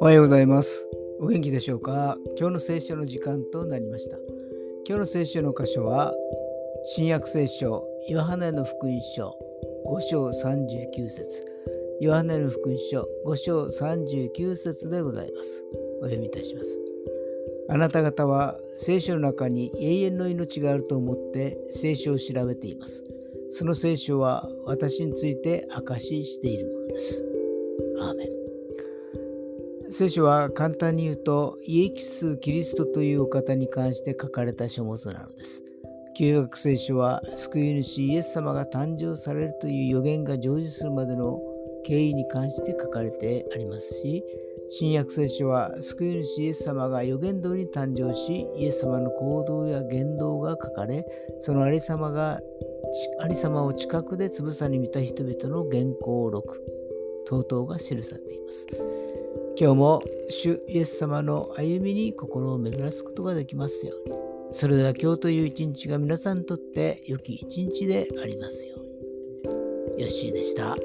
おはようございます。お元気でしょうか？今日の聖書の時間となりました。今日の聖書の箇所は、新約聖書、ヨハネの福音書5章39節ヨハネの福音書5章39節でございます。お読みいたします。あなた方は聖書の中に永遠の命があると思って聖書を調べています。その聖書は私について証ししているものです。アーメン聖書は簡単に言うとイエキス・キリストというお方に関して書かれた書物なのです。旧約聖書は救い主イエス様が誕生されるという予言が成就するまでの経緯に関して書かれてありますし新約聖書は救い主イエス様が予言通りに誕生しイエス様の行動や言動が書かれそのありさまがありさまを近くでつぶさに見た人々の原稿を録等々が記されています今日も主イエス様の歩みに心を巡らすことができますようにそれでは今日という一日が皆さんにとって良き一日でありますように。よッしーでした。